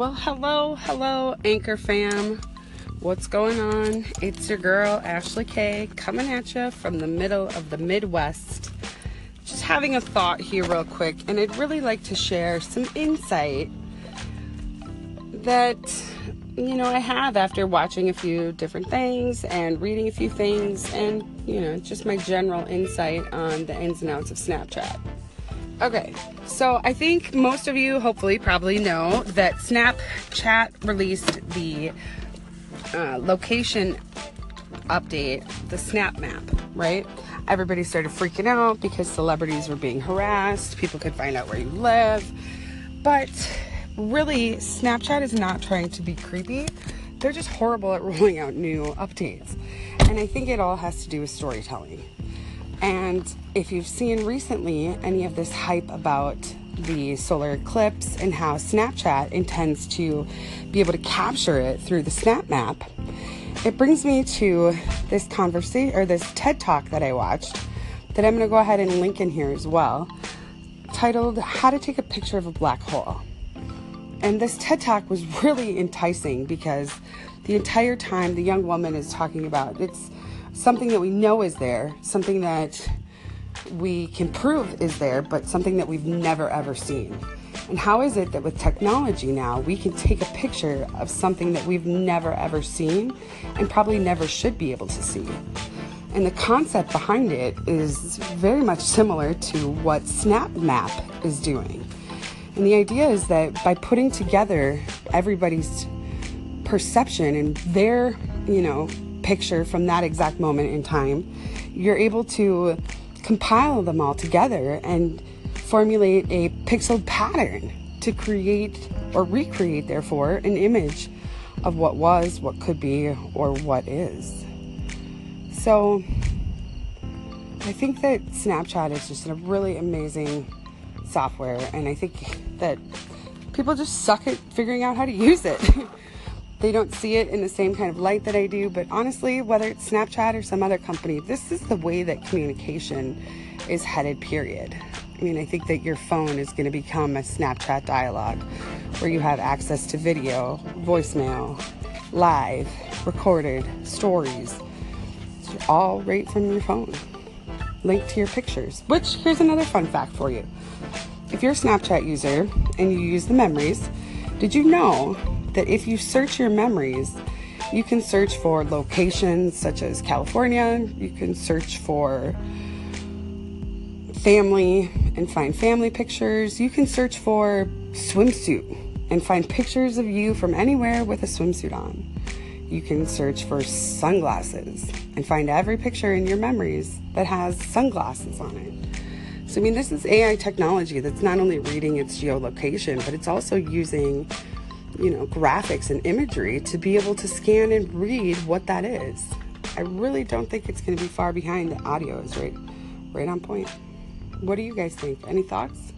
Well, hello, hello, Anchor fam. What's going on? It's your girl, Ashley K, coming at you from the middle of the Midwest. Just having a thought here, real quick, and I'd really like to share some insight that, you know, I have after watching a few different things and reading a few things, and, you know, just my general insight on the ins and outs of Snapchat. Okay, so I think most of you hopefully probably know that Snapchat released the uh, location update, the Snap Map, right? Everybody started freaking out because celebrities were being harassed, people could find out where you live. But really, Snapchat is not trying to be creepy, they're just horrible at rolling out new updates. And I think it all has to do with storytelling. And if you've seen recently any of this hype about the solar eclipse and how Snapchat intends to be able to capture it through the Snap Map, it brings me to this conversation or this TED Talk that I watched that I'm going to go ahead and link in here as well, titled How to Take a Picture of a Black Hole. And this TED Talk was really enticing because the entire time the young woman is talking about it's something that we know is there, something that we can prove is there, but something that we've never ever seen. And how is it that with technology now, we can take a picture of something that we've never ever seen and probably never should be able to see? And the concept behind it is very much similar to what Snap Map is doing. And the idea is that by putting together everybody's perception and their, you know, picture from that exact moment in time, you're able to compile them all together and formulate a pixel pattern to create or recreate, therefore, an image of what was, what could be, or what is. So, I think that Snapchat is just a really amazing software, and I think that people just suck at figuring out how to use it. they don't see it in the same kind of light that I do. But honestly, whether it's Snapchat or some other company, this is the way that communication is headed, period. I mean, I think that your phone is going to become a Snapchat dialogue where you have access to video, voicemail, live, recorded, stories, all right from your phone, linked to your pictures. Which, here's another fun fact for you. If you're a Snapchat user and you use the memories, did you know that if you search your memories, you can search for locations such as California, you can search for family and find family pictures, you can search for swimsuit and find pictures of you from anywhere with a swimsuit on. You can search for sunglasses and find every picture in your memories that has sunglasses on it. So, I mean, this is AI technology that's not only reading its geolocation, but it's also using you know, graphics and imagery to be able to scan and read what that is. I really don't think it's going to be far behind. The audio is right, right on point. What do you guys think? Any thoughts?